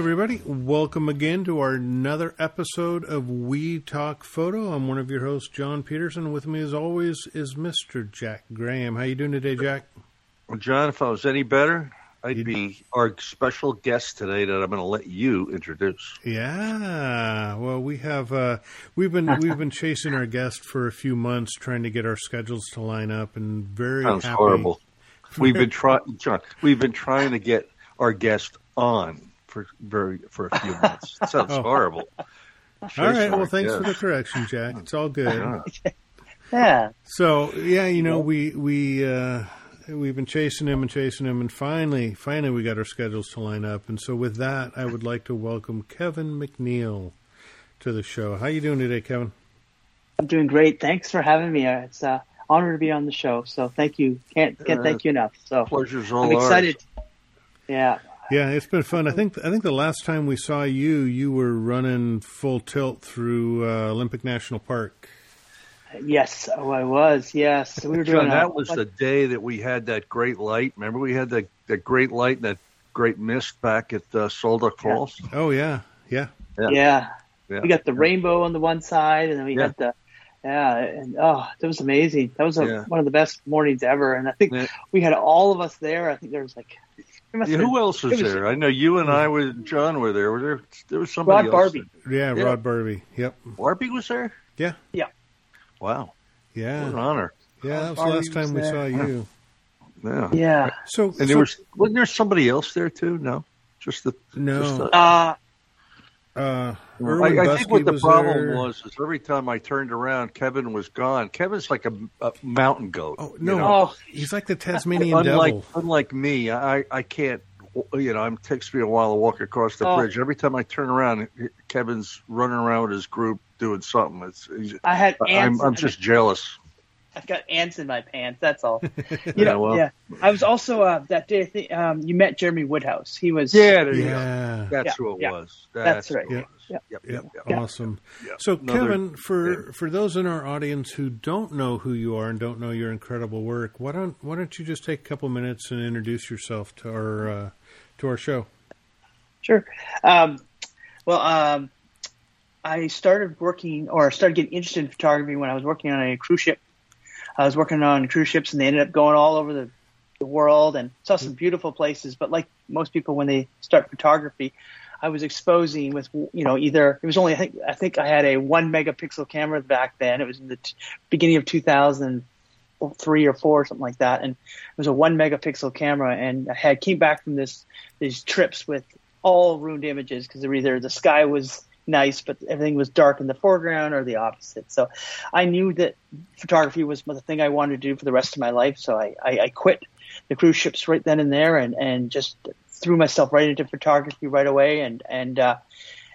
everybody. Welcome again to our another episode of We Talk Photo. I'm one of your hosts, John Peterson. With me, as always, is Mr. Jack Graham. How you doing today, Jack? Well, John, if I was any better, I'd You'd... be our special guest today that I'm going to let you introduce. Yeah. Well, we have uh, we've been we've been chasing our guest for a few months, trying to get our schedules to line up, and very sounds happy. horrible. We've been trying, John. We've been trying to get our guest on for very for a few months. It sounds oh. horrible. all right. Well, thanks for the correction, Jack. It's all good. Yeah. yeah. So yeah, you know, we we uh, we've been chasing him and chasing him, and finally, finally, we got our schedules to line up. And so, with that, I would like to welcome Kevin McNeal to the show. How you doing today, Kevin? I'm doing great. Thanks for having me. It's an uh, honor to be on the show. So thank you. Can't can't uh, thank you enough. So pleasure's all I'm excited. Ours. Yeah, yeah, it's been fun. I think I think the last time we saw you, you were running full tilt through uh, Olympic National Park. Yes, oh, I was. Yes, we were doing. John, that was the day that we had that great light. Remember, we had that that great light and that great mist back at uh, Sol Duc Falls. Yeah. Oh yeah. yeah, yeah, yeah, yeah. We got the rainbow on the one side, and then we got the yeah, and oh, that was amazing. That was a, one of the best mornings ever. And I think we had all of us there. I think there was like yeah, who else was, was, there? I know you and I were John were there. Were there? There was somebody Rod else. Barbee. Yeah, yeah, Rod Barbee. Yep. Barbee was there. Yeah. Yeah. Wow. Yeah. What an honor. Yeah, that was Barbee the last time we saw you. Yeah. Yeah. So, and there was wasn't there somebody else there too? No, just the no. Just the, uh, uh, I, I think what the problem there. was is every time I turned around, Kevin was gone. Kevin's like a, a mountain goat. Oh no, you know? oh, he's like the Tasmanian unlike, devil. Unlike me, I I can't. You know, it takes me a while to walk across the oh. bridge. Every time I turn around, Kevin's running around with his group doing something. It's. I had. I'm, I'm just jealous. I've got ants in my pants. That's all. You know, well. yeah. I was also uh, that day. I think, um, you met Jeremy Woodhouse. He was. Yeah, yeah. That's yeah, who it yeah. was. That's, That's right. Yep. Yep. Yep. Yep. yep. Awesome. So, Another, Kevin, for for those in our audience who don't know who you are and don't know your incredible work, why don't why don't you just take a couple minutes and introduce yourself to our uh, to our show? Sure. Um, well, um, I started working or started getting interested in photography when I was working on a cruise ship I was working on cruise ships and they ended up going all over the, the world and saw some beautiful places. But like most people, when they start photography, I was exposing with, you know, either it was only, I think, I think I had a one megapixel camera back then. It was in the t- beginning of 2003 or four, or something like that. And it was a one megapixel camera. And I had came back from this, these trips with all ruined images because either the sky was nice, but everything was dark in the foreground or the opposite. So I knew that photography was the thing I wanted to do for the rest of my life. So I, I, I quit the cruise ships right then and there and, and just threw myself right into photography right away. And, and, uh,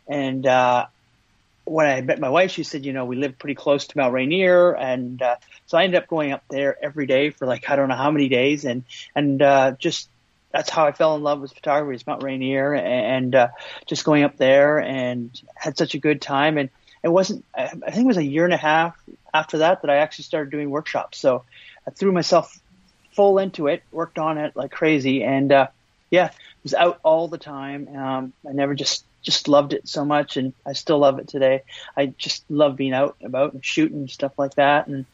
and, uh, when I met my wife, she said, you know, we live pretty close to Mount Rainier. And, uh, so I ended up going up there every day for like, I don't know how many days and, and, uh, just that's how I fell in love with photography. It's Mount Rainier and uh, just going up there and had such a good time. And it wasn't, I think it was a year and a half after that that I actually started doing workshops. So I threw myself full into it, worked on it like crazy. And uh, yeah, was out all the time. Um, I never just, just loved it so much and I still love it today. I just love being out and about and shooting and stuff like that. And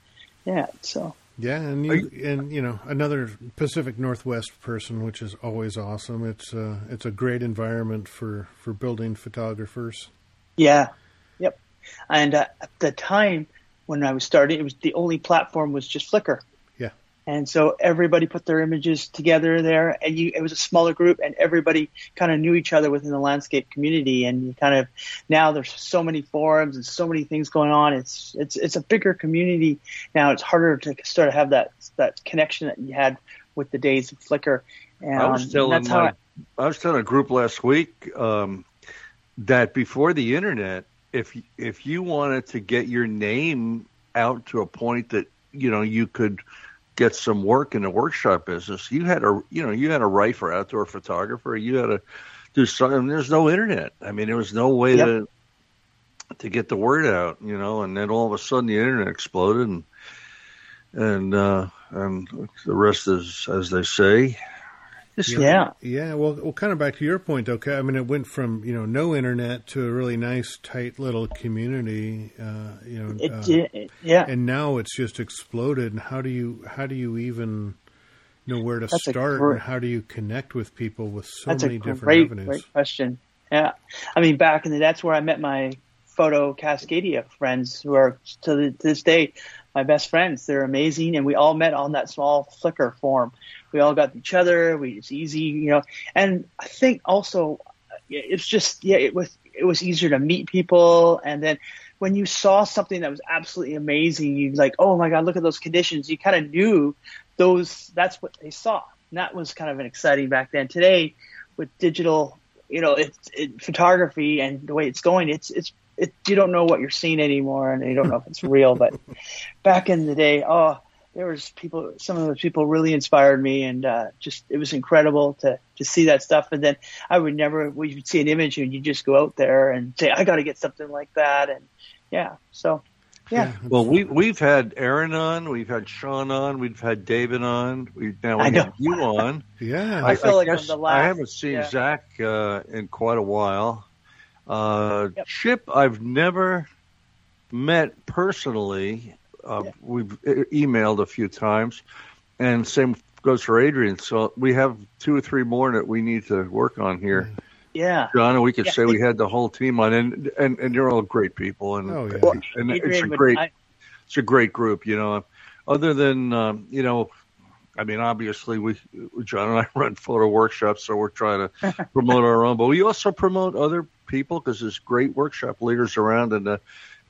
yeah, so yeah, and you, you, and you know another Pacific Northwest person, which is always awesome. It's uh, it's a great environment for for building photographers. Yeah, yep. And uh, at the time when I was starting, it was the only platform was just Flickr. And so everybody put their images together there and you, it was a smaller group and everybody kind of knew each other within the landscape community. And you kind of, now there's so many forums and so many things going on. It's, it's, it's a bigger community now. It's harder to sort of have that, that connection that you had with the days of Flickr. And I was telling my, I, I, was telling a group last week, um, that before the internet, if, if you wanted to get your name out to a point that, you know, you could, get some work in the workshop business, you had a you know you had a write for outdoor photographer. You had to do something. There's no internet. I mean, there was no way yep. to to get the word out. You know, and then all of a sudden the internet exploded, and and uh, and the rest is as they say. Yeah. Yeah. Well, well, kind of back to your point, okay. I mean, it went from you know no internet to a really nice, tight little community. Uh, you know, it, uh, it, yeah. And now it's just exploded. And how do you how do you even know where to that's start? Great, and how do you connect with people with so that's many a different great, avenues? Great question. Yeah, I mean, back in the that's where I met my photo Cascadia friends, who are to, the, to this day my best friends. They're amazing, and we all met on that small Flickr forum. We all got each other. We it's easy, you know. And I think also it's just yeah, it was it was easier to meet people, and then when you saw something that was absolutely amazing, you like, oh my god, look at those conditions. You kind of knew those. That's what they saw. And that was kind of an exciting back then. Today, with digital, you know, it's it, photography and the way it's going, it's it's it, you don't know what you're seeing anymore, and you don't know if it's real. But back in the day, oh, there was people. Some of those people really inspired me, and uh, just it was incredible to to see that stuff. And then I would never, we would see an image, and you just go out there and say, I got to get something like that, and yeah, so. Yeah. Well, we we've had Aaron on, we've had Sean on, we've had David on, we now we have you on. Yeah, I, I feel like guess the last, I haven't seen yeah. Zach uh, in quite a while. Uh, Yep. Chip, I've never met personally. Uh, Yeah. We've e- emailed a few times, and same goes for Adrian. So we have two or three more that we need to work on here, Yeah. John. And we could Yeah, say we had the whole team on, and and, and you're all great people, and, Oh, yeah. and, Well, and it's a great I- it's a great group. You know, other than um, you know. I mean, obviously, we John and I run photo workshops, so we're trying to promote our own, but we also promote other people because there's great workshop leaders around, and uh,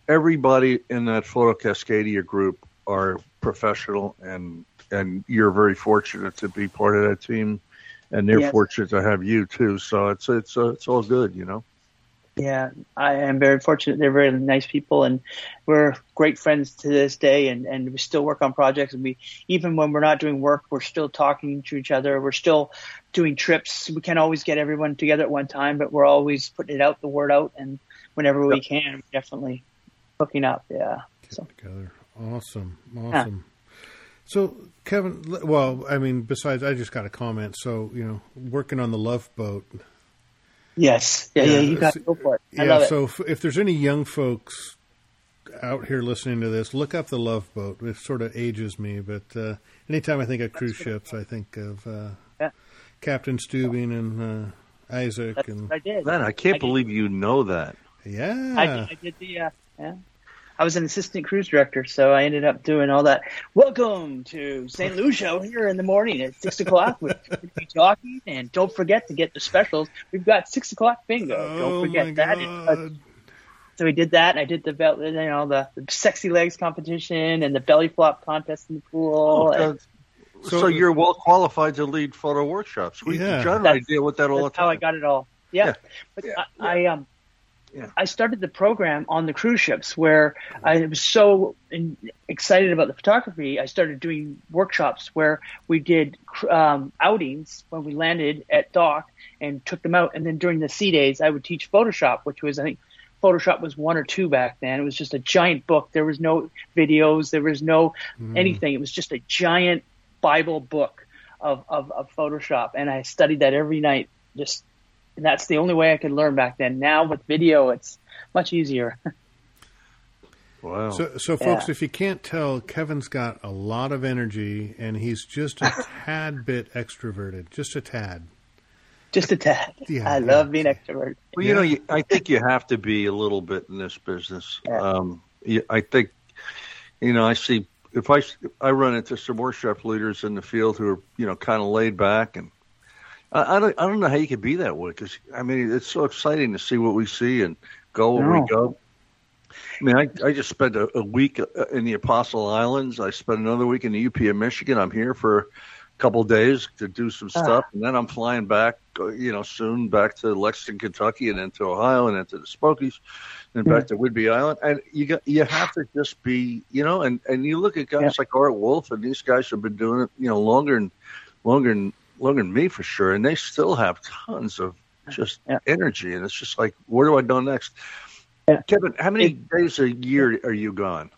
everybody in that photo Cascadia group are professional, and and you're very fortunate to be part of that team, and they're Yes. fortunate to have you too. So it's it's uh, it's all good, you know. Yeah, I am very fortunate. They're very nice people, and we're great friends to this day. And, and we still work on projects. And we, even when we're not doing work, we're still talking to each other. We're still doing trips. We can't always get everyone together at one time, but we're always putting it out, the word out, and whenever we Yep. can, we're definitely hooking up. Yeah. So together. Awesome, awesome. So, Kevin, well, I mean, besides, I just got a comment. So, you know, working on the Love Boat. Yes, yeah, yeah, Yeah, you got to so- go for it. I yeah. love it. So, if, if there's any young folks out here listening to this, look up the Love Boat. It sort of ages me, but uh, anytime I think of cruise ships, I think of uh, Yeah. Captain Stubing and uh, Isaac, That's and what I did. Man, I can't I did- believe you know that. yeah, I, I did the uh, yeah. I was an assistant cruise director, so I ended up doing all that. Welcome to St. Lucia here in the morning at six o'clock with Ricky talking, and don't forget to get the specials. We've got six o'clock bingo. oh don't forget my that. God. So we did that. and I did the belt, you know, the, the sexy legs competition and the belly flop contest in the pool. Oh, and So, So- you're well qualified to lead photo workshops. We, Yeah. John and I That's- deal with that all the that's how I got it all. Yeah, Yeah. but Yeah. I, I um. Yeah. I started the program on the cruise ships where I was so in, excited about the photography. I started doing workshops where we did um, outings when we landed at dock and took them out. And then during the sea days, I would teach Photoshop, which was, I think, Photoshop was one or two back then. It was just a giant book. There was no videos. There was no anything. It was just a giant Bible book of, of, of Photoshop. And I studied that every night. Just, and that's the only way I could learn back then. Now with video, it's much easier. Wow. So, so folks, Yeah. if you can't tell, Kevin's got a lot of energy, and he's just a tad bit extroverted, just a tad. just a tad. Yeah, I yeah. love being extroverted. Well, you know, you, I think you have to be a little bit in this business. Yeah. Um, you, I think, you know, I see if I I run into some workshop leaders in the field who are you know kind of laid back, and I, I don't I don't know how you could be that way because I mean it's so exciting to see what we see and go where No. we go. I mean, I, I just spent a, a week uh, in the Apostle Islands. I spent another week in the UP of Michigan. I'm here for a couple days to do some Ah. stuff, and then I'm flying back, uh, you know, soon back to Lexington, Kentucky, and into Ohio, and into the Smokies, and back to Whidbey Island. And you got you have to just be, you know, and and you look at guys Yeah. like Art Wolfe, and these guys have been doing it, you know, longer and longer and than me for sure, and they still have tons of just Yeah. energy, and it's just like, where do I go next? Yeah. Kevin, how many days a year are you gone?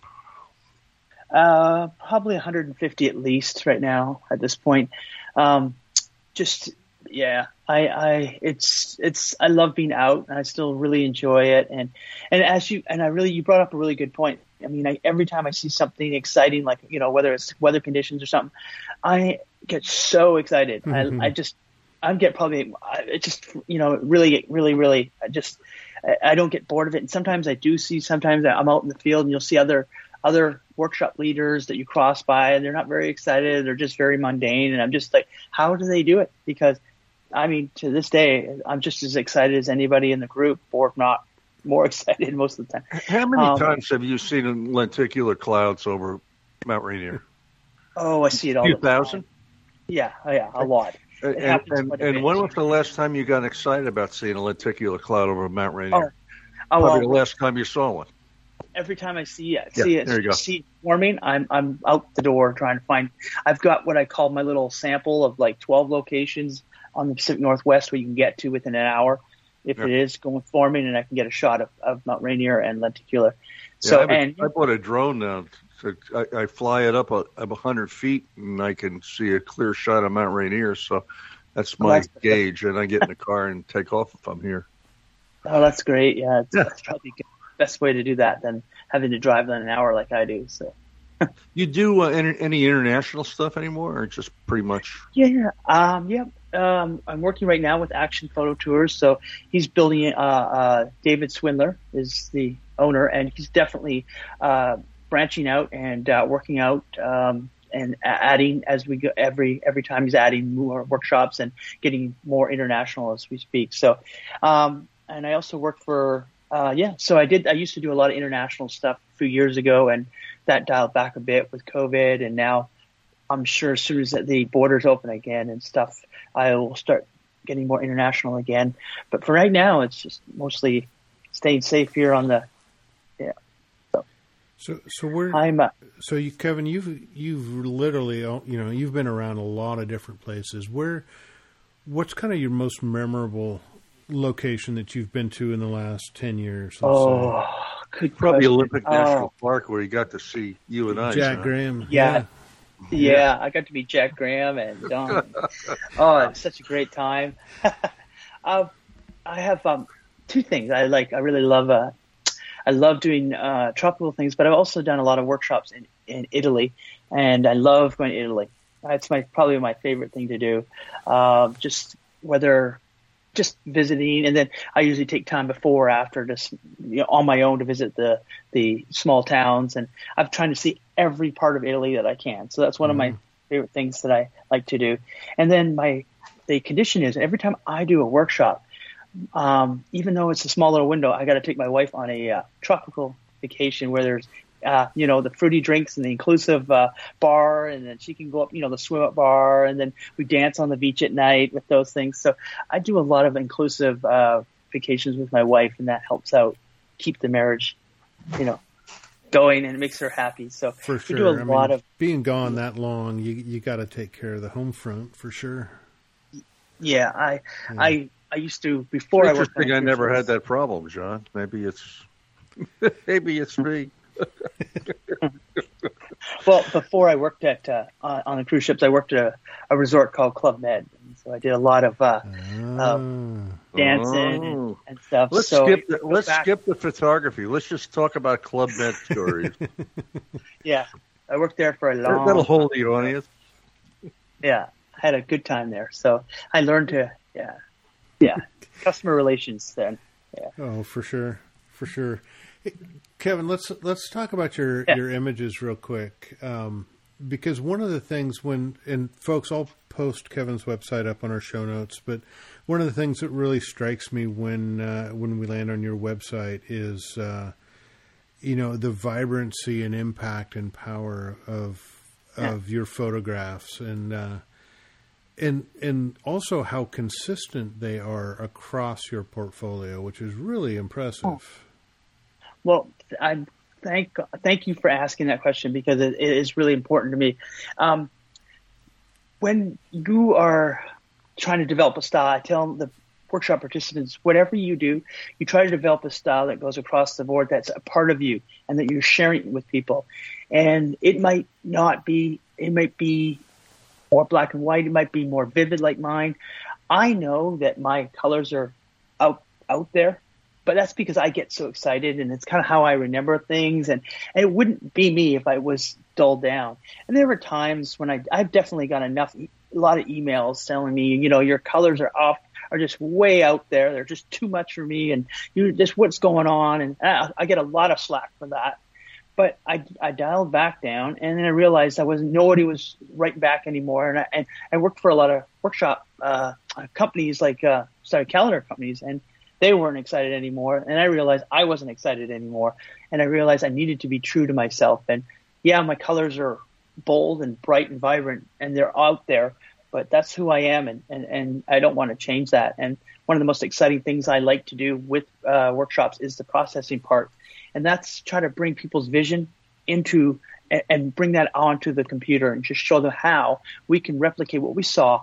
Uh, probably 150 at least right now at this point. Um, just yeah, I, I, it's, it's, I love being out and I still really enjoy it. And, and as you, and I really, you brought up a really good point. I mean, I, every time I see something exciting, like, you know, whether it's weather conditions or something, I get so excited. Mm-hmm. I, I just, I get probably, it just, you know, really, really, really, I just, I, I don't get bored of it. And sometimes I do see, sometimes I'm out in the field and you'll see other, other workshop leaders that you cross by and they're not very excited. They're just very mundane. And I'm just like, how do they do it? Because I mean, to this day, I'm just as excited as anybody in the group, or if not more excited most of the time. How many um, times have you seen lenticular clouds over Mount Rainier? Oh, I see it all. Two thousand? Yeah, oh, yeah, a lot. And, and, and when was the last time you got excited about seeing a lenticular cloud over Mount Rainier? Oh, oh Probably the last time you saw one. Every time I see it, yeah, see it, see it forming, I'm I'm out the door trying to find. I've got what I call my little sample of like 12 locations on the Pacific Northwest where you can get to within an hour if it is going forming, and I can get a shot of, of Mount Rainier and lenticular. So yeah, I and I bought a drone now. So I, I fly it up a, up hundred feet, and I can see a clear shot of Mount Rainier. So that's my that's, gauge, and I get in the car and take off if I'm here. Oh, that's great! Yeah, it's, yeah. that's probably the best way to do that than having to drive in an hour like I do. So. you do uh, any, any international stuff anymore, or just pretty much? Yeah, um, yeah um, I'm working right now with Action Photo Tours. So he's building. Uh, uh, David Swindler is the owner, and he's definitely uh, branching out and uh, working out um, and adding as we go. Every every time he's adding more workshops and getting more international as we speak. So, um, and I also work for. Uh, yeah, so I did. I used to do a lot of international stuff a few years ago, and that dialed back a bit with COVID, and now I'm sure as soon as the borders open again and stuff, I will start getting more international again. But for right now, it's just mostly staying safe here on the so, so we're I'm uh, so you Kevin, you've you've literally you know you've been around a lot of different places. Where what's kind of your most memorable location that you've been to in the last ten years? Oh, good probably question. Olympic National Park where you got to see you and I. Jack Graham. yeah. yeah. Yeah, I got to meet Jack Graham and Don. oh, it's such a great time. uh, I have um, two things I like. I really love. Uh, I love doing uh, tropical things, but I've also done a lot of workshops in, in Italy, and I love going to Italy. It's my probably my favorite thing to do. Uh, just whether just visiting, and then I usually take time before or after just you know, on my own to visit the the small towns, and I'm trying to see every part of Italy that I can. So that's one mm-hmm. of my mm-hmm. favorite things that I like to do. And then my the condition is every time I do a workshop, um, even though it's a small little window, I got to take my wife on a uh, tropical vacation where there's uh, you know, the fruity drinks and the inclusive uh, bar, and then she can go up, you know, the swim up bar, and then we dance on the beach at night with those things. So I do a lot of inclusive uh, vacations with my wife, and that helps out keep the marriage, you know, going, and it makes her happy. So for sure, we do a I lot mean, of being gone that long. You you got to take care of the home front for sure. Yeah, I yeah. I I used to before I worked. I never had that problem, John. Maybe it's maybe it's me. well, before I worked at uh, on the cruise ships, I worked at a, a resort called Club Med, and so I did a lot of uh, uh, dancing oh. and, and, stuff. Let's so skip the, let's back. skip the photography. Let's just talk about Club Med stories. yeah, I worked there for a long. That'll hold the audience. Yeah, I had a good time there. So I learned to yeah, yeah, customer relations then. Yeah. Oh, for sure, for sure. Kevin, let's let's talk about your yeah. your images real quick, um, because one of the things when and folks, I'll post Kevin's website up on our show notes, but one of the things that really strikes me when uh, when we land on your website is uh, you know the vibrancy and impact and power of yeah. of your photographs and. Uh, and and also how consistent they are across your portfolio, which is really impressive. Oh. Well, I thank thank you for asking that question because it, it is really important to me. Um, when you are trying to develop a style, I tell the workshop participants, whatever you do, you try to develop a style that goes across the board, that's a part of you, and that you're sharing with people. And it might not be, it might be more black and white. It might be more vivid like mine. I know that my colors are out out there, but that's because I get so excited and it's kind of how I remember things. And, and it wouldn't be me if I was dulled down. And there were times when I I've definitely got enough a lot of emails telling me, you know, your colors are off are just way out there. They're just too much for me, and you just what's going on. And I, I get a lot of slack for that. But I, I dialed back down, and then I realized I wasn't nobody was writing back anymore. And I, and I worked for a lot of workshop uh, companies, like uh, sorry, calendar companies, and they weren't excited anymore. And I realized I wasn't excited anymore. And I realized I needed to be true to myself. And yeah, my colors are bold and bright and vibrant, and they're out there but that's who I am, and, and, and I don't want to change that. And one of the most exciting things I like to do with uh, workshops is the processing part, and that's try to bring people's vision into and, bring that onto the computer and just show them how we can replicate what we saw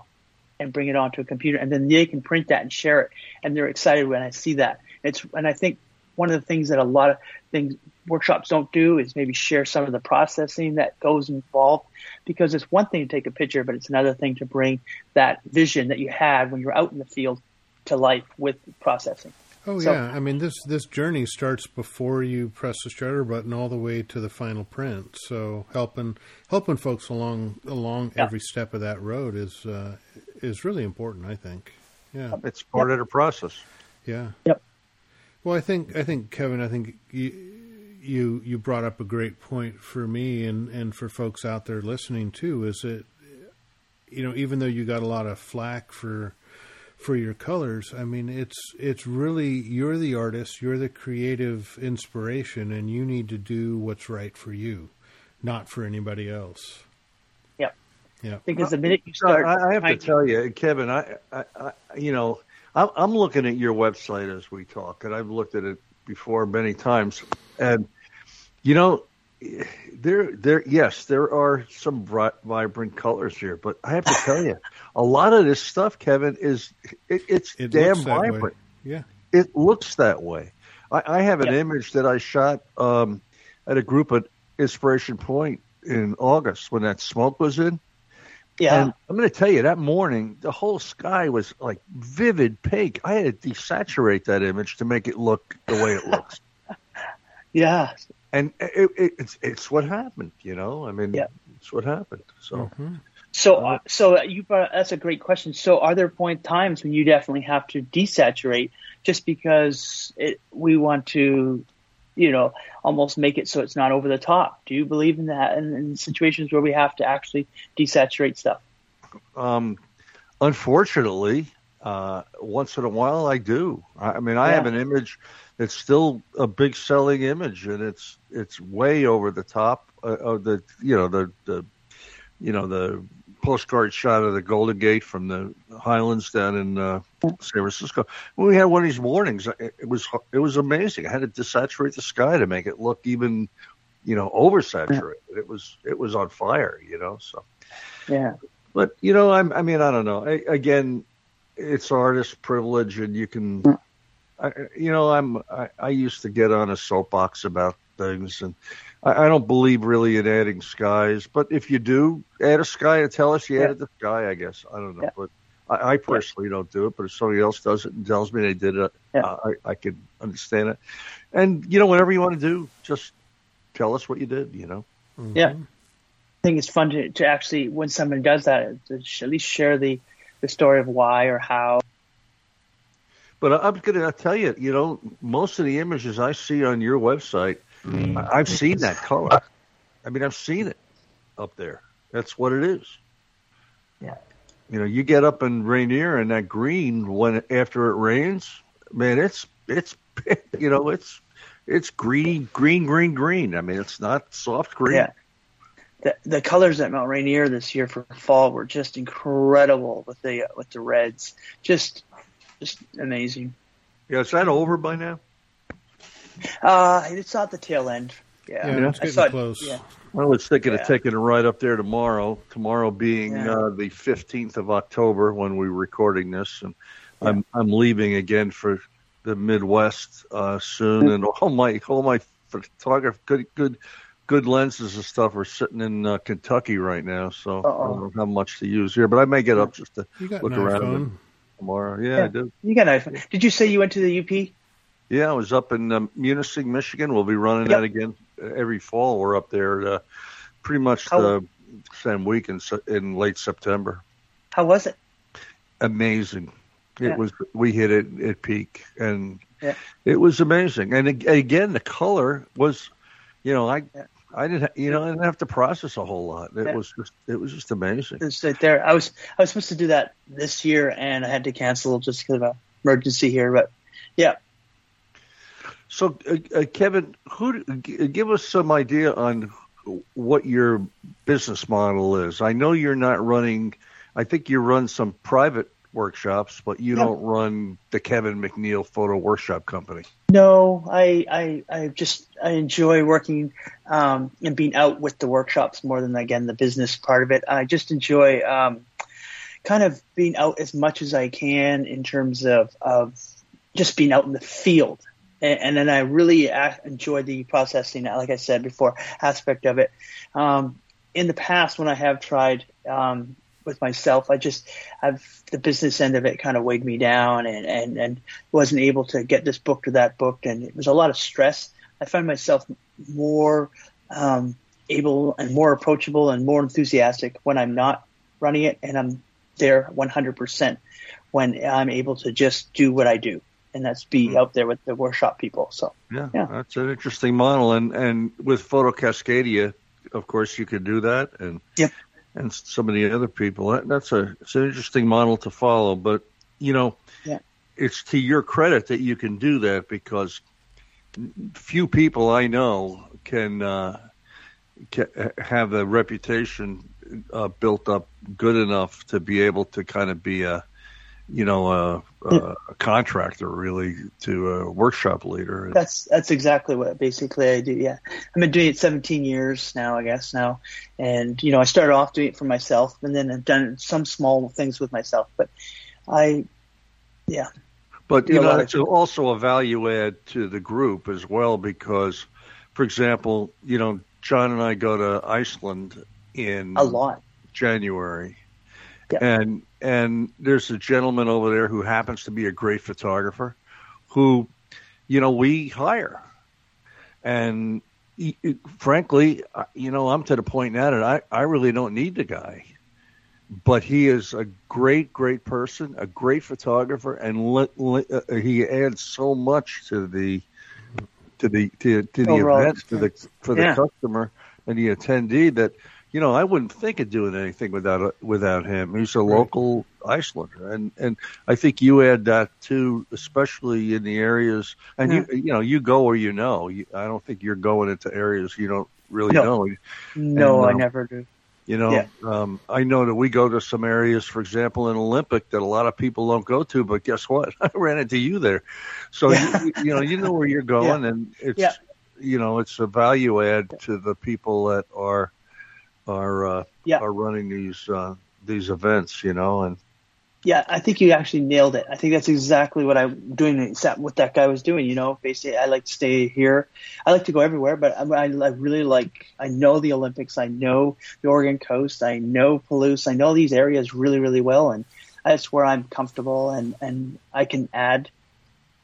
and bring it onto a computer, and then they can print that and share it, and they're excited when I see that. It's and I think one of the things that a lot of things workshops don't do is maybe share some of the processing that goes involved because it's one thing to take a picture, but it's another thing to bring that vision that you had when you're out in the field to life with processing. Oh so, yeah, I mean this this journey starts before you press the shutter button all the way to the final print. So helping helping folks along along yeah. every step of that road is uh, is really important. I think. Yeah, it's part yep. of the process. Yeah. Yep. Well, I think I think Kevin, I think you you you brought up a great point for me and and for folks out there listening too. Is that you know even though you got a lot of flack for for your colors, I mean it's it's really you're the artist, you're the creative inspiration, and you need to do what's right for you, not for anybody else. Yep. Yeah. Because the uh, minute you start, I, I have to tell you, Kevin, I, I, I you know I'm, I'm looking at your website as we talk, and I've looked at it before many times. And you know, there, there, yes, there are some bright, vibrant colors here, but I have to tell you, a lot of this stuff, Kevin, is it, it's it damn vibrant. Way. Yeah, it looks that way. I, I have an image that I shot um, at a group at Inspiration Point in August when that smoke was in yeah. And I'm going to tell you, that morning, the whole sky was like vivid pink. I had to desaturate that image to make it look the way it looks. yeah. And it, it, it's it's what happened, you know. I mean, yeah. it's what happened. So, mm-hmm. so uh, so you brought, that's a great question. So, are there point times when you definitely have to desaturate just because it, we want to you know, almost make it so it's not over the top. Do you believe in that in, in situations where we have to actually desaturate stuff? Um, unfortunately, uh, once in a while I do. I, mean, I yeah. have an image that's still a big selling image, and it's it's way over the top of the you know the the you know the postcard shot of the Golden Gate from the Highlands down in uh, San Francisco. When we had one of these mornings, it was it was amazing. I had to desaturate the sky to make it look even, you know, oversaturated. It was it was on fire, you know. So yeah, but you know, I'm, I mean, I don't know. I, again, it's artist privilege, and you can, I, you know, I'm I, I used to get on a soapbox about things and I, I don't believe really in adding skies, but if you do add a sky and tell us you yeah. added the sky, I guess I don't know, yeah. but I, I personally yeah. don't do it. But if somebody else does it and tells me they did it, I, I could understand it. And you know, whatever you want to do, just tell us what you did. You know. Mm-hmm. Yeah, I think it's fun to, to actually when someone does that, to at least share the the story of why or how. But I'm going to tell you, you know, most of the images I see on your website mm. I've seen that color. I mean, I've seen it up there. That's what it is. Yeah. You know, you get up in Rainier and that green when after it rains, man, it's it's you know it's it's green, green, green, green. I mean, it's not soft green. Yeah. The, the colors at Mount Rainier this year for fall were just incredible with the with the reds, just just amazing. Yeah, is that over by now? Uh, it's at the tail end. Yeah, yeah it's getting thought, close. Yeah. I was thinking yeah. of taking a ride up there tomorrow. Tomorrow being yeah. uh, the fifteenth of October when we're recording this, and yeah. I'm I'm leaving again for the Midwest uh, soon, and all my all my photography good good good lenses and stuff are sitting in uh, Kentucky right now, so Uh-oh. I don't have much to use here. But I may get up just to look around tomorrow. Yeah, yeah, I do. You got an iPhone. Did you say you went to the UP? Yeah, I was up in um, Munising, Michigan. We'll be running yep. that again every fall. We're up there uh, pretty much How, the same week in, in late September. How was it? Amazing. It yeah. was. We hit it at peak, and yeah. it was amazing. And again, the color was, you know, I. Yeah. I didn't, you know, I didn't have to process a whole lot. It was just, it was just amazing. It's right there. I was, I was supposed to do that this year, and I had to cancel just because of an emergency here. But yeah, so, uh, uh, Kevin, who give us some idea on what your business model is? I know you're not running. I think you run some private workshops, but you don't run the Kevin McNeal Photo Workshop Company. No, I I, I just I enjoy working um, and being out with the workshops more than again the business part of it. I just enjoy um, kind of being out as much as I can in terms of of just being out in the field and, and then I really enjoy the processing, like I said before, aspect of it. Um, in the past, when I have tried um, with myself, I just I've the business end of it kind of weighed me down, and and and wasn't able to get this book or that book, and it was a lot of stress. I find myself more um, able and more approachable and more enthusiastic when I'm not running it, and I'm there 100% when I'm able to just do what I do and that's be mm-hmm. out there with the workshop people. So yeah, yeah, that's an interesting model. And and with Photo Cascadia, of course, you could do that, and yep. And some of the other people. That, that's a it's an interesting model to follow. But you know, yeah. it's to your credit that you can do that because few people I know can, uh, can have a reputation uh, built up good enough to be able to kind of be a you know, a, a, a contractor really to a workshop leader. That's that's exactly what basically I do. Yeah, I've been doing it 17 years now, I guess now, and you know, I started off doing it for myself, and then I've done some small things with myself. But I, yeah. But you know, it's also a value add to the group as well because, for example, you know, John and I go to Iceland in a lot January, and and there's a gentleman over there who happens to be a great photographer, who, you know, we hire, and he, frankly, you know, I'm to the point now that I I really don't need the guy, but he is a great great person, a great photographer, and li- li- uh, he adds so much to the to the to, to the Overall, event for the for the yeah. customer and the attendee that you know, I wouldn't think of doing anything without without him. He's a local Icelander, and and I think you add that too, especially in the areas. And yeah. you you know, you go where you know. You, I don't think you're going into areas you don't really no. know. No, and, I um, never do. You know, yeah. um, I know that we go to some areas, for example, in Olympic that a lot of people don't go to. But guess what? I ran into you there, so yeah. you, you know you know where you're going, and it's you know it's a value add to the people that are are uh, yeah. are running these uh, these events, you know, and yeah, I think you actually nailed it. I think that's exactly what I'm doing. What that guy was doing, you know. Basically, I like to stay here. I like to go everywhere, but I, I, I really like. I know the Olympics. I know the Oregon coast. I know Palouse. I know these areas really, really well, and that's where I'm comfortable, and and I can add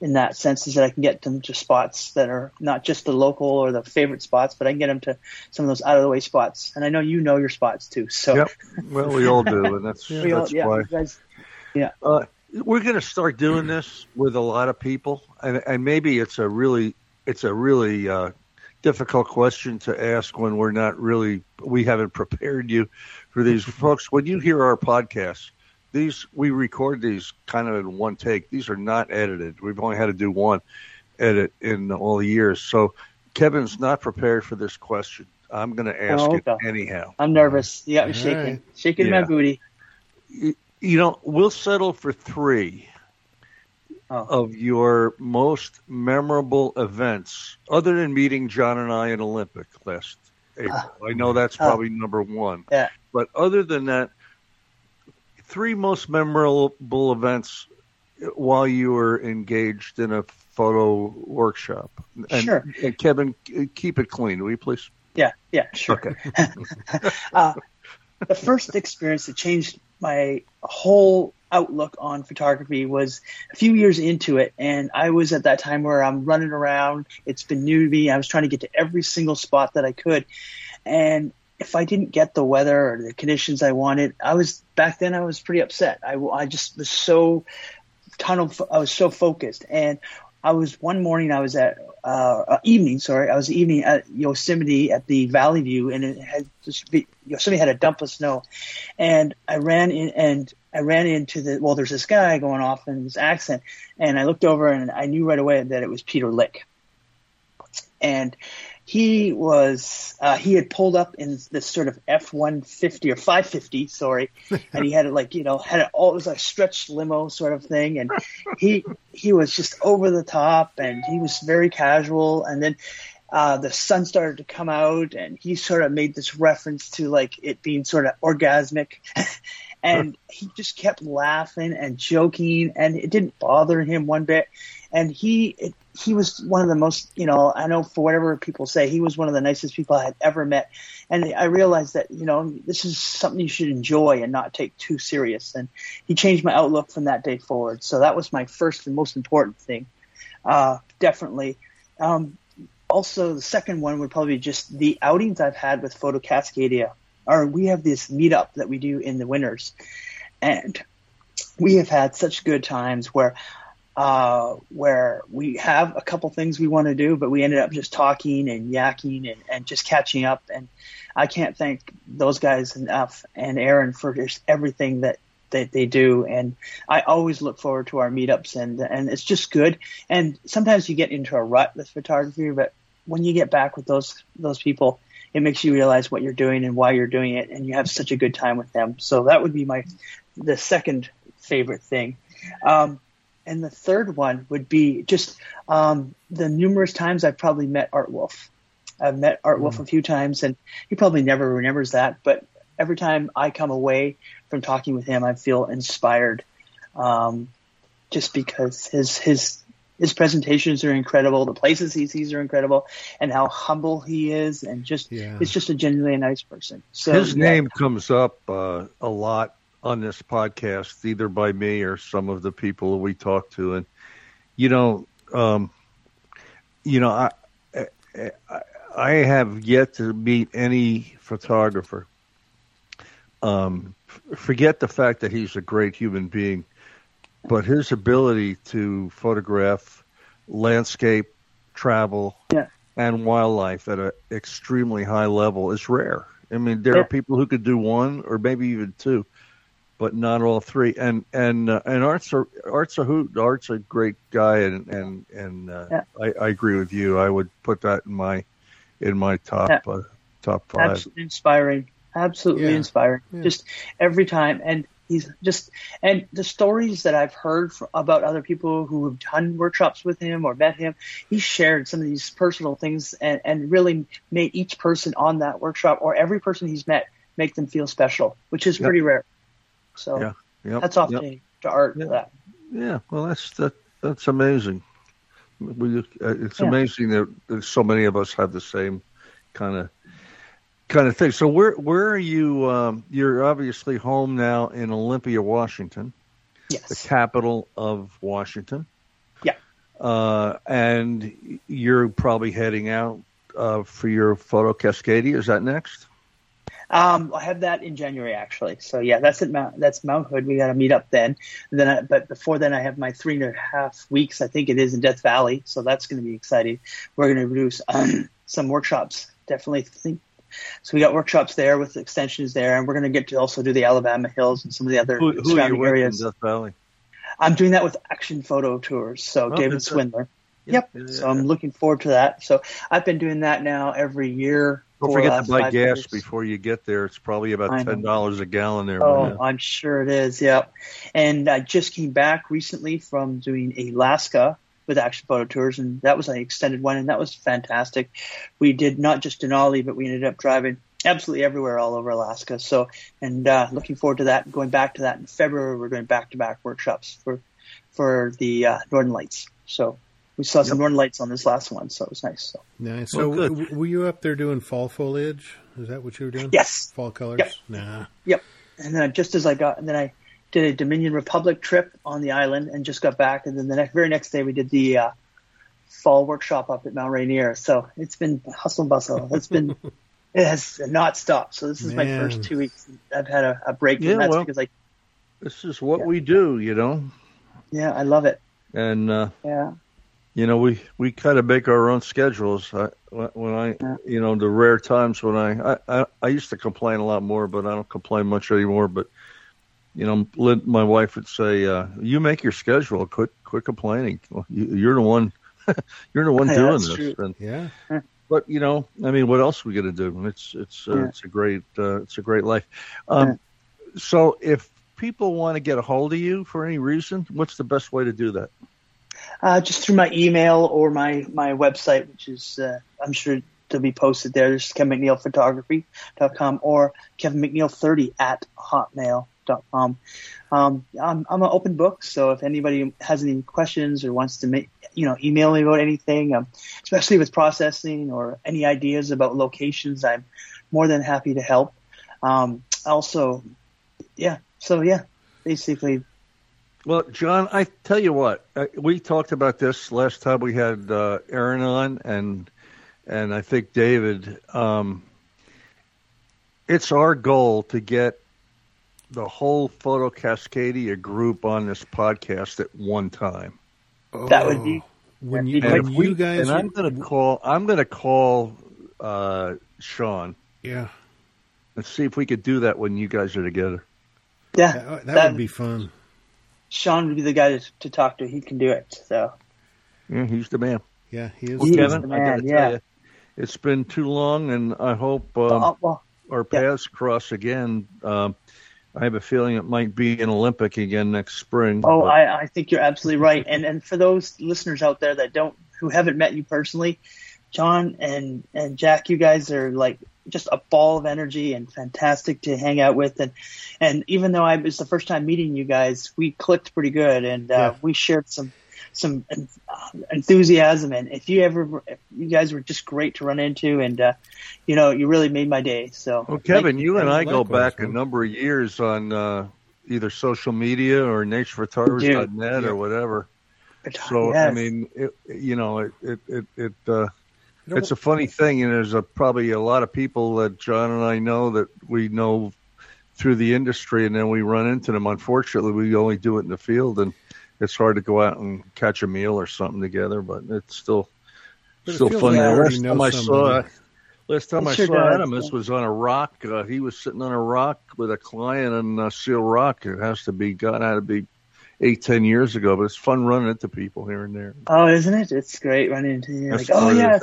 in that sense is that I can get them to spots that are not just the local or the favorite spots, but I can get them to some of those out of the way spots. And I know you know your spots too. So yep. well, we all do, and that's yeah, that's yeah, why. Guys, yeah. Uh, we're going to start doing this with a lot of people, and, and maybe it's a really it's a really uh, difficult question to ask when we're not really we haven't prepared you for these folks. When you hear our podcast, these we record these kind of in one take. These are not edited. We've only had to do one edit in all the years. So Kevin's not prepared for this question. I'm going to ask oh, okay. it anyhow. I'm nervous. Yeah, I'm shaking, right. shaking yeah. my booty. You know, we'll settle for three oh. of your most memorable events, other than meeting John and I in Olympic last April. Uh, I know that's ah. probably uh, number one. Yeah. But other than that, three most memorable events while you were engaged in a photo workshop. And, sure. And Kevin, keep it clean, will you please? Yeah, yeah, sure. Okay. uh, the first experience that changed my whole outlook on photography was a few years into it and I was at that time where I'm running around it's been new to me I was trying to get to every single spot that I could and if I didn't get the weather or the conditions I wanted I was back then I was pretty upset. I, I just was so tunnel I was so focused. And I was one morning I was at uh, uh, evening sorry I was evening at Yosemite at the Valley View and it had just be, Yosemite had a dump of snow. And I ran in and I ran into the well there's this guy going off in his accent and I looked over and I knew right away that it was Peter Lik, and he was uh, he had pulled up in this sort of F one fifty or five fifty, sorry, and he had it like you know had it all it was like stretched limo sort of thing, and he he was just over the top, and he was very casual, and then uh, the sun started to come out, and he sort of made this reference to like it being sort of orgasmic. and he just kept laughing and joking and it didn't bother him one bit and he it, he was one of the most, you know, I know for whatever people say, he was one of the nicest people I had ever met. And I realized that, you know, this is something you should enjoy and not take too serious. And he changed my outlook from that day forward. So that was my first and most important thing. Uh, definitely. Um, also, the second one would probably be just the outings I've had with Photo Cascadia. Or we have this meetup that we do in the winters. And we have had such good times where uh, where we have a couple things we want to do, but we ended up just talking and yakking and, and just catching up. And I can't thank those guys enough and Aaron for just everything that, that they do. And I always look forward to our meetups and, and it's just good. And sometimes you get into a rut with photography, but when you get back with those, those people, it makes you realize what you're doing and why you're doing it. And you have such a good time with them. So that would be my, the second favorite thing. Um, and the third one would be just um, the numerous times I've probably met Art Wolfe. I've met Art Wolfe mm. a few times, and he probably never remembers that. But every time I come away from talking with him, I feel inspired, um, just because his his his presentations are incredible, the places he sees are incredible, and how humble he is, and just yeah. he's just a genuinely nice person. So his name comes up uh, a lot on this podcast, either by me or some of the people we talk to, and you know, um, you know, I, I, I have yet to meet any photographer. Um, forget the fact that he's a great human being, but his ability to photograph landscape, travel, yeah. and wildlife at an extremely high level is rare. I mean, there yeah. are people who could do one or maybe even two but not all three. And and uh, and Art's a, Art's a hoot. Art's a great guy, and and and uh, yeah. I, I agree with you. I would put that in my in my top yeah. uh, top five. Absolutely inspiring. Absolutely yeah. inspiring. Just every time, and he's just and the stories that I've heard from, about other people who have done workshops with him or met him, he shared some of these personal things and and really made each person on that workshop or every person he's met make them feel special, which is yep. pretty rare. So yeah, yep, that's off yep. to, to art yeah. that. Yeah, well, that's that. That's amazing. We, uh, it's yeah. amazing that so many of us have the same kind of kind of thing. So where where are you? Um, you're obviously home now in Olympia, Washington. Yes. The capital of Washington. Yeah. Uh, and you're probably heading out uh, for your photo Cascadia. Is that next? Um, I have that in January actually. So yeah, that's at Mount, that's Mount Hood. We got to meet up then. And then, I, but before then, I have my three and a half weeks. I think it is in Death Valley. So that's going to be exciting. We're going to produce um, some workshops. Definitely think. So we got workshops there with extensions there, and we're going to get to also do the Alabama Hills and some of the other who, who surrounding areas. Death Valley. I'm doing that with Action Photo Tours. So oh, David Swindler. Yep. Yeah, yeah, so I'm looking forward to that. So I've been doing that now every year don't forget to buy gas years. before you get there. It's probably about ten dollars a gallon there. Oh, I'm sure it is. Yep. And I just came back recently from doing Alaska with Action Photo Tours, and that was an extended one, and that was fantastic. We did not just Denali, but we ended up driving absolutely everywhere all over Alaska. So, and uh, looking forward to that. Going back to that in February, we're doing back-to-back workshops for for the uh, Northern Lights. So we saw some yep. northern lights on this last one, so it was nice. So nice. So well, w- were you up there doing fall foliage? Is that what you were doing? Yes. Fall colors. Yep. Nah. Yep. And then just as I got, and then I did a Dominion Republic trip on the island and just got back, and then the next very next day we did the uh, fall workshop up at Mount Rainier. So it's been hustle and bustle. It's been it has not stopped. So this is Man. my first two weeks. I've had a, a break, yeah, and that's well, because I. This is what yeah. we do, you know. Yeah, I love it. And uh, yeah, you know, we we kind of make our own schedules. I, when I, yeah. you know, the rare times when I, I, I, I used to complain a lot more, but I don't complain much anymore. But you know, my wife would say, uh, "You make your schedule. Quit, quit complaining. You, are the one, you're the one doing this." And, yeah. But you know, I mean, what else are we gonna do? It's it's uh, yeah. it's a great uh, it's a great life. Um, yeah. So, if people want to get a hold of you for any reason, what's the best way to do that? Uh, just through my email or my my website, which is uh, I'm sure to be posted there. There's Kevin McNeal Photography.com or Kevin McNeal 30 at hotmail.com. Um, I'm, I'm an open book, so if anybody has any questions or wants to make, you know, email me about anything, um, especially with processing or any ideas about locations, I'm more than happy to help. Um, also, yeah, so yeah, basically well, John, I tell you what, uh, we talked about this last time we had uh, Aaron on, and and I think David. Um, it's our goal to get the whole Photo Cascadia group on this podcast at one time. Oh, that would be when you, when you guys. And I'm going to call. I'm going to call uh, Sean. Yeah. Let's see if we could do that when you guys are together. Yeah, that, that, that would be fun. Sean would be the guy to, to talk to. He can do it. So. Yeah, he's the man. Yeah, he is. Well, he Kevin, is man, yeah. You, it's been too long, and I hope um, well, well, our paths yeah. cross again. Um, I have a feeling it might be an Olympic again next spring. Oh, I, I think you're absolutely right. And and for those listeners out there that don't who haven't met you personally, John and and Jack, you guys are like just a ball of energy and fantastic to hang out with. And and even though I was the first time meeting you guys, we clicked pretty good and uh, yeah. we shared some some enthusiasm. And if you ever, if you guys were just great to run into, and uh, you know, you really made my day. So, well, Kevin, you, you and I go back a number of years on uh, either social media or naturephotographers.net or whatever. So yes. I mean, it, you know, it it it, it uh, it's a funny thing, and there's a, probably a lot of people that John and I know that we know through the industry, and then we run into them. Unfortunately, we only do it in the field, and it's hard to go out and catch a meal or something together. But it's still but still fun. Last time I saw, last time it I sure saw does, Animus yeah. was on a rock. Uh, he was sitting on a rock with a client on uh, Seal Rock. It has to be got out to be eight, ten years ago, but it's fun running into people here and there. Oh, isn't it? It's great running into you. Like, oh yeah,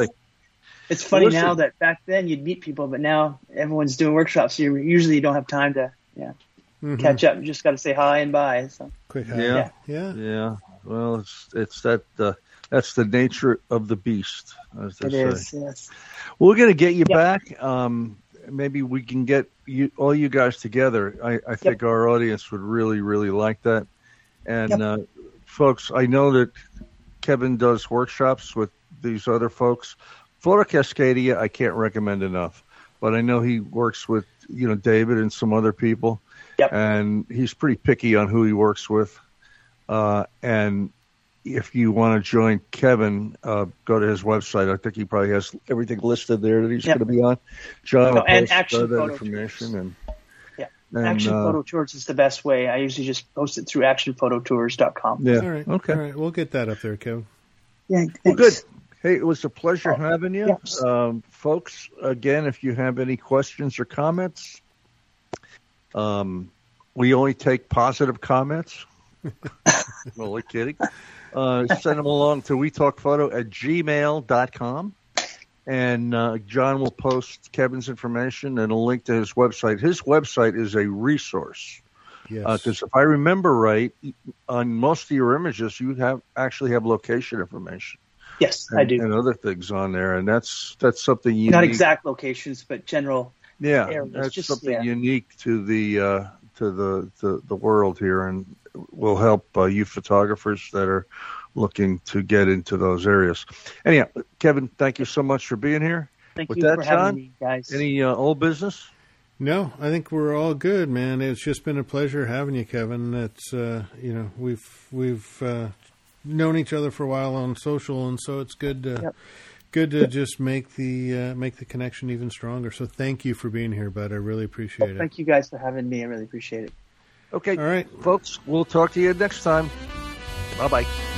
it's funny Listen. now that back then you'd meet people, but now everyone's doing workshops. So you usually you don't have time to yeah mm-hmm. catch up. You just got to say hi and bye. So. Quick hi. Yeah. yeah, yeah, Well, it's it's that uh, that's the nature of the beast, as they it say. Is, yes. Well, we're gonna get you yep. back. Um, maybe we can get you all you guys together. I, I think yep. our audience would really really like that. And yep. uh, folks, I know that Kevin does workshops with these other folks. Photo Cascadia, I can't recommend enough, but I know he works with you know David and some other people, yep. and he's pretty picky on who he works with. Uh, and if you want to join Kevin, uh, go to his website. I think he probably has everything listed there that he's yep. going to be on. John oh, and action that information tours. and yeah, and, Action uh, Photo Tours is the best way. I usually just post it through actionphototours.com. Yeah. All right. Okay. All right. We'll get that up there, Kevin. Yeah. Thanks. Well, good. Hey, it was a pleasure oh, having you. Yes. Um, folks, again, if you have any questions or comments, um, we only take positive comments. only kidding. Uh, send them along to we talk photo at gmail.com. And uh, John will post Kevin's information and a link to his website. His website is a resource. Because yes. uh, if I remember right, on most of your images, you have actually have location information. Yes, and, I do. And other things on there, and that's that's something unique. Not exact locations, but general. Yeah, areas. that's Just, something yeah. unique to the uh, to the, the the world here, and will help uh, you photographers that are looking to get into those areas. Anyhow, Kevin, thank you so much for being here. Thank With you that, for John, having me, guys. Any uh, old business? No, I think we're all good, man. It's just been a pleasure having you, Kevin. It's uh, you know we've we've uh, known each other for a while on social, and so it's good to yep. good to just make the uh, make the connection even stronger. So thank you for being here, bud. I really appreciate well, it. Thank you guys for having me. I really appreciate it. Okay, all right, folks. We'll talk to you next time. Bye bye.